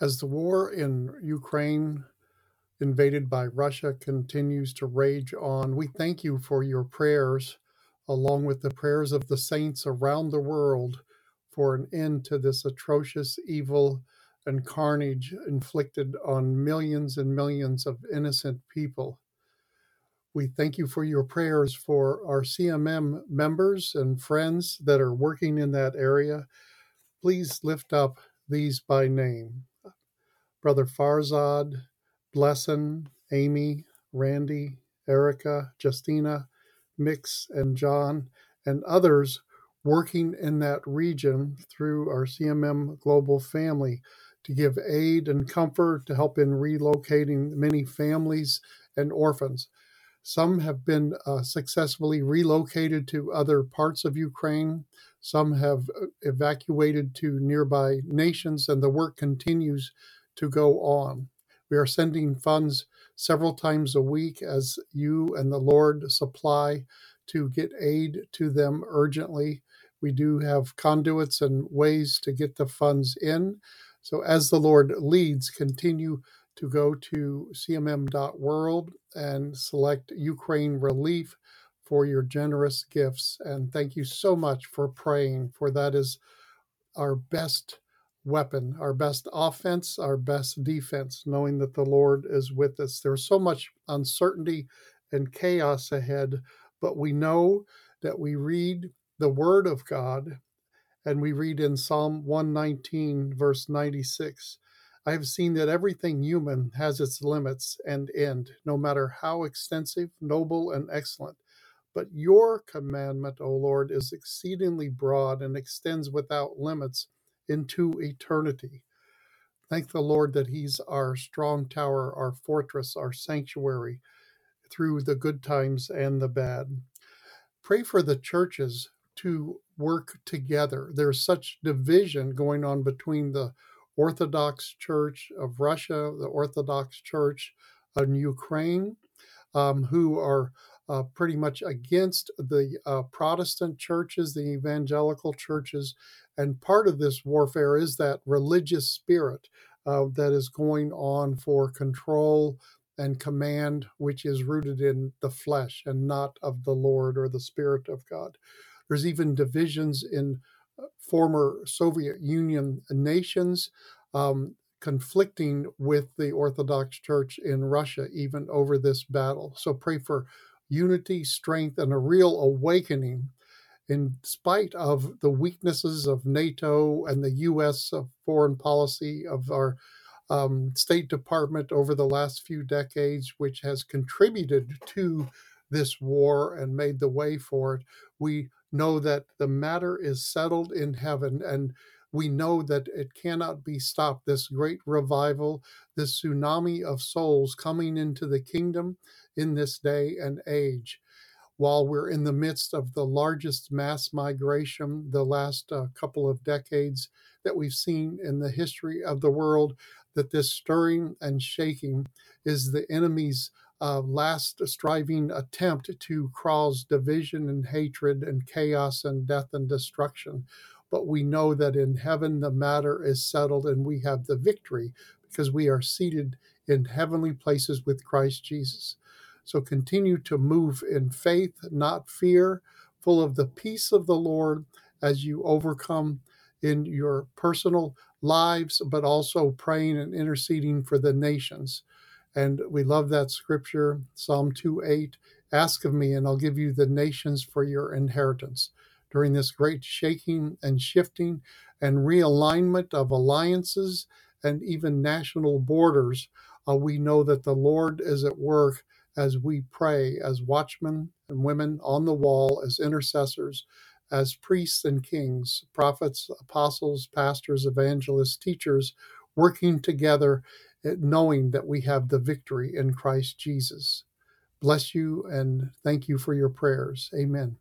As the war in Ukraine, invaded by Russia, continues to rage on, we thank you for your prayers, along with the prayers of the saints around the world, for an end to this atrocious evil and carnage inflicted on millions and millions of innocent people. We thank you for your prayers for our CMM members and friends that are working in that area. Please lift up these by name Brother Farzad, Blesson, Amy, Randy, Erika, Justyna, Mix, and John, and others working in that region through our CMM Global family to give aid and comfort to help in relocating many families and orphans. Some have been uh, successfully relocated to other parts of Ukraine. Some have uh, evacuated to nearby nations, and the work continues to go on. We are sending funds several times a week as you and the Lord supply to get aid to them urgently. We do have conduits and ways to get the funds in. So, as the Lord leads, continue to go to cmm.world and select Ukraine Relief for your generous gifts. And thank you so much for praying, for that is our best weapon, our best offense, our best defense, knowing that the Lord is with us. There's so much uncertainty and chaos ahead, but we know that we read the Word of God and we read in Psalm 119, verse 96 I have seen that everything human has its limits and end, no matter how extensive, noble, and excellent. But your commandment, O Lord, is exceedingly broad and extends without limits into eternity. Thank the Lord that He's our strong tower, our fortress, our sanctuary through the good times and the bad. Pray for the churches to work together. There's such division going on between the Orthodox Church of Russia, the Orthodox Church in Ukraine, um, who are uh, pretty much against the uh, Protestant churches, the evangelical churches. And part of this warfare is that religious spirit uh, that is going on for control and command, which is rooted in the flesh and not of the Lord or the Spirit of God. There's even divisions in former Soviet Union nations um, conflicting with the Orthodox Church in Russia, even over this battle. So pray for unity, strength, and a real awakening in spite of the weaknesses of NATO and the U.S. foreign policy of our um, State Department over the last few decades, which has contributed to this war and made the way for it. We know that the matter is settled in heaven and we know that it cannot be stopped. This great revival, this tsunami of souls coming into the kingdom in this day and age. While we're in the midst of the largest mass migration the last uh, couple of decades that we've seen in the history of the world, that this stirring and shaking is the enemy's uh, last striving attempt to cause division and hatred and chaos and death and destruction. But we know that in heaven the matter is settled and we have the victory because we are seated in heavenly places with Christ Jesus. So continue to move in faith, not fear, full of the peace of the Lord as you overcome in your personal lives, but also praying and interceding for the nations. And we love that scripture, Psalm 2 8. Ask of me, and I'll give you the nations for your inheritance. During this great shaking and shifting and realignment of alliances and even national borders, uh, we know that the Lord is at work as we pray as watchmen and women on the wall, as intercessors, as priests and kings, prophets, apostles, pastors, evangelists, teachers, working together knowing that we have the victory in Christ Jesus. Bless you and thank you for your prayers. Amen.